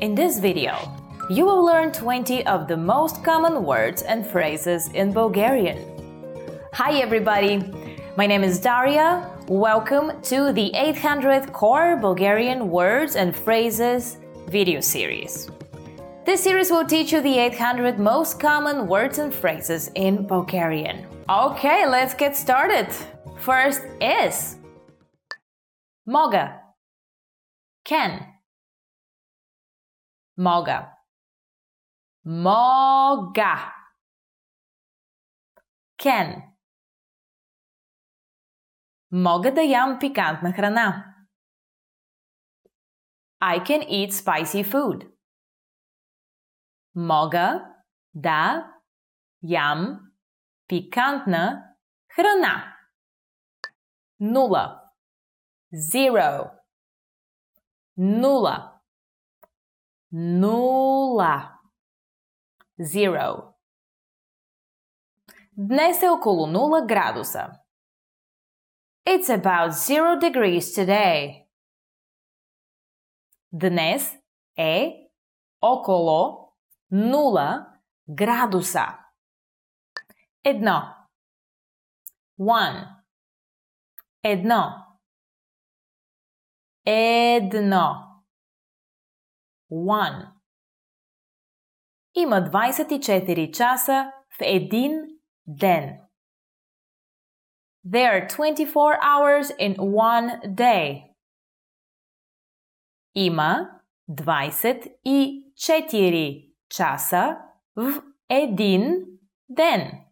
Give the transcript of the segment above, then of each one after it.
In this video, you will learn 20 of the most common words and phrases in Bulgarian. Hi everybody, my name is Daria. Welcome to the 800 Core Bulgarian Words and Phrases video series. This series will teach you the 800 most common words and phrases in Bulgarian. Okay, let's get started. First is Moga. Can Moga. Moga. Can. Мога да ям пикантна храна. I can eat spicy food. Мога да ям пикантна храна. Нула. Zero. Нула. Нула. Zero. Днес е около 0 градуса. It's about zero degrees today. Днес е около 0 градуса. Едно. One. Едно. Едно. One. Има 24 часа в един ден. There are 24 hours in one day. Има 24 часа в един ден.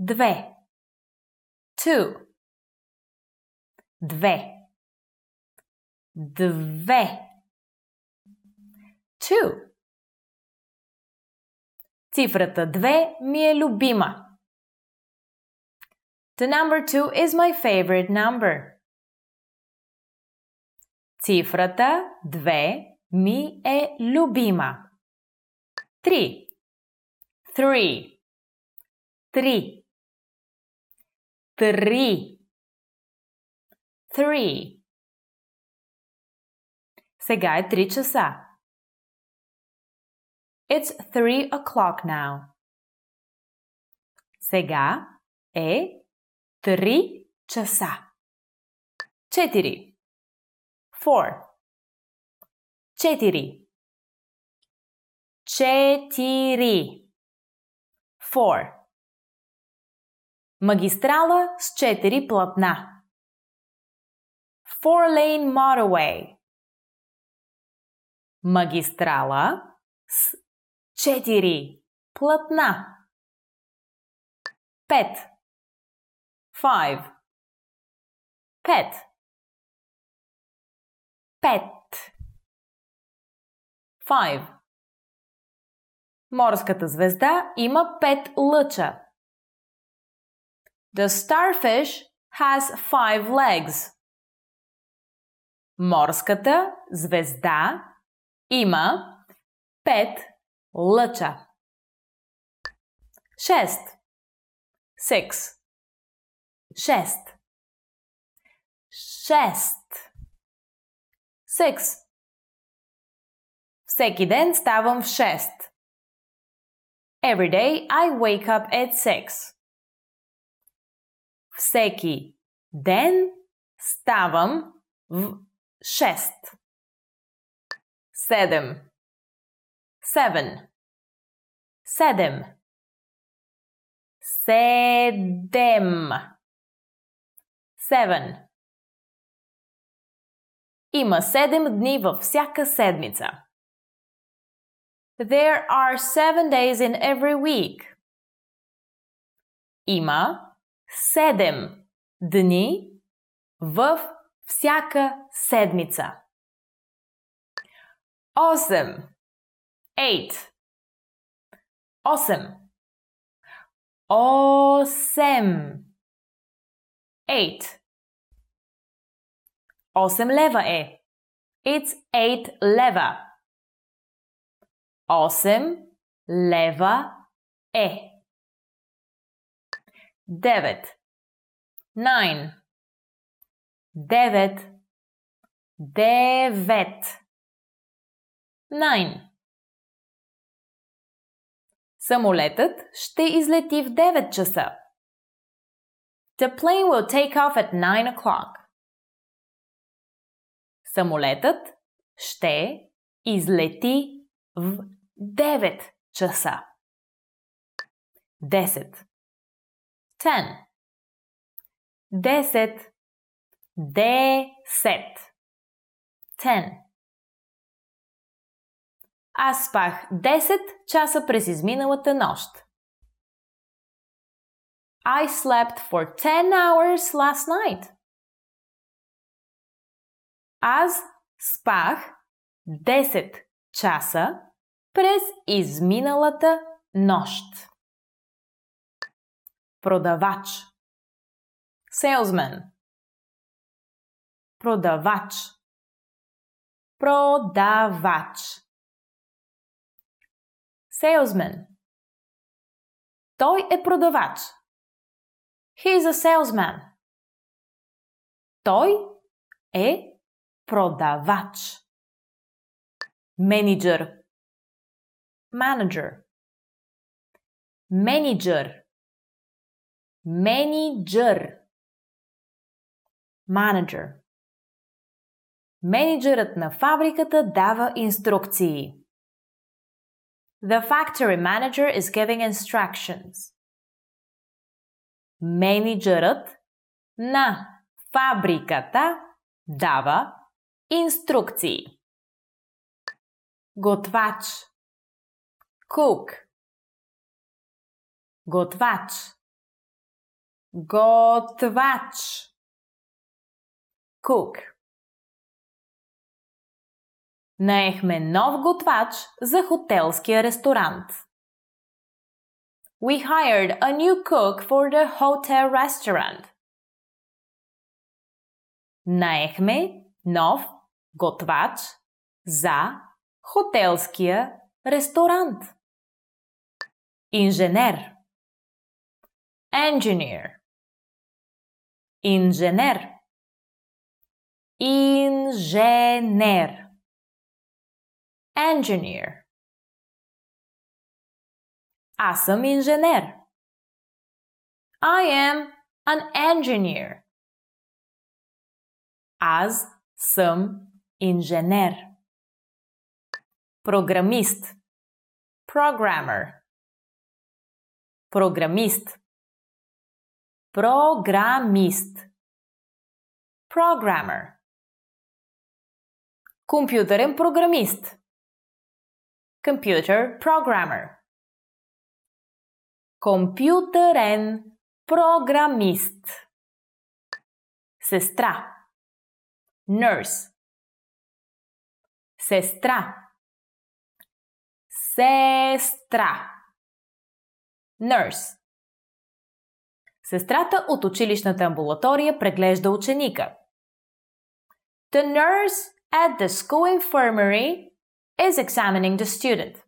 2. 2. 2. Two. Цифрата 2 ми е любима. The number 2 is my favorite number. Цифрата 2 ми е любима. 3. Three. Три. Три. Three. Сега е 3 часа. It's three o'clock now. Сега е 3 часа. 4. Four. Четири. Четири. Four. Магистрала с четири платна. Four lane motorway. Магистрала с Четири Платна. 5. 5. 5. 5. 5. Морската звезда има пет лъча. The starfish has five legs. Морската звезда има 5 Lacza. Szest. Six. Szest. Шест. Six. Всеки ден ставам в 6. Every day I wake up at 6. Всеки ден ставам в 6. 7 Seven. Седем. Седем. Seven. Има седем дни във всяка седмица. There are seven days in every week. Има седем дни в всяка седмица. Осем. eight. Awesome. Awesome. Eight. Awesome lever A. It's eight lever. Awesome lever eh? E. Devet. Nine. Devet. Devet. Nine. Самолетът ще излети в 9 часа. The plane will take off at 9 o'clock. Самолетът ще излети в 9 часа. 10. 10. 10. 10. 10. Аз спах 10 часа през изминалата нощ. I slept for 10 hours last night. Аз спах 10 часа през изминалата нощ. Продавач. Salesman. Продавач. Продавач. Salesman. Той е продавач. He is a salesman. Той е продавач. Менеджер. Manager. Менеджер. Менеджер. Manager. Менеджерът на фабриката дава инструкции. The factory manager is giving instructions. Менеджерът на фабриката дава инструкции. Готвач. Cook. Готвач. Готвач. Cook. Наехме нов готвач за хотелския ресторант. We hired a new cook for the hotel restaurant. Наехме нов готвач за хотелския ресторант. Инженер. Engineer. Инженер. Инженер. engineer. Asam inginer. I am an engineer. As sam inginer. Programist. Programmer. Programist. Programist. Programmer. Computerem programist. Computer programmer. Компютърен програмист. Сестра. Nurse. Сестра. Сестра. Nurse. Сестрата от училищната амбулатория преглежда ученика. The nurse at the school infirmary is examining the student.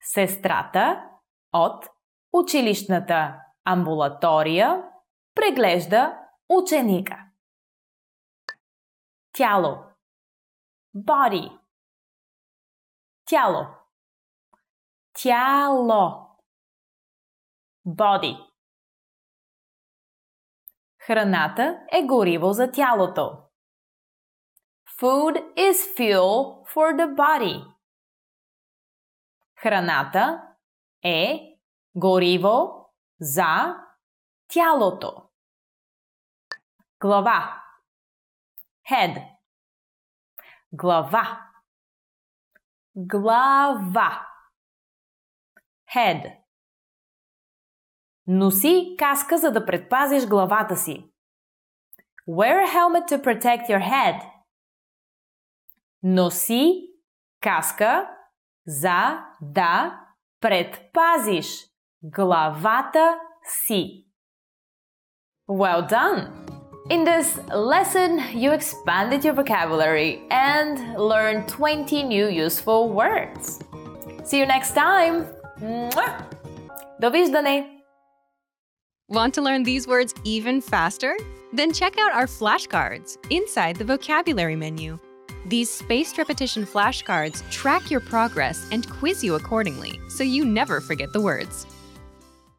Сестрата от училищната амбулатория преглежда ученика. Тяло. Body. Тяло. Тяло. Body. Храната е гориво за тялото. Food is fuel for the body. Храната е гориво за тялото. Глава. Head. Глава. Глава. Head. Носи каска, за да предпазиш главата си. Wear a helmet to protect your head. Носи каска, за да предпазиш главата си. Well done! In this lesson, you expanded your vocabulary and learned 20 new useful words. See you next time! Mwah! Довиждане! Want to learn these words even faster? Then check out our flashcards inside the vocabulary menu. These spaced repetition flashcards track your progress and quiz you accordingly, so you never forget the words.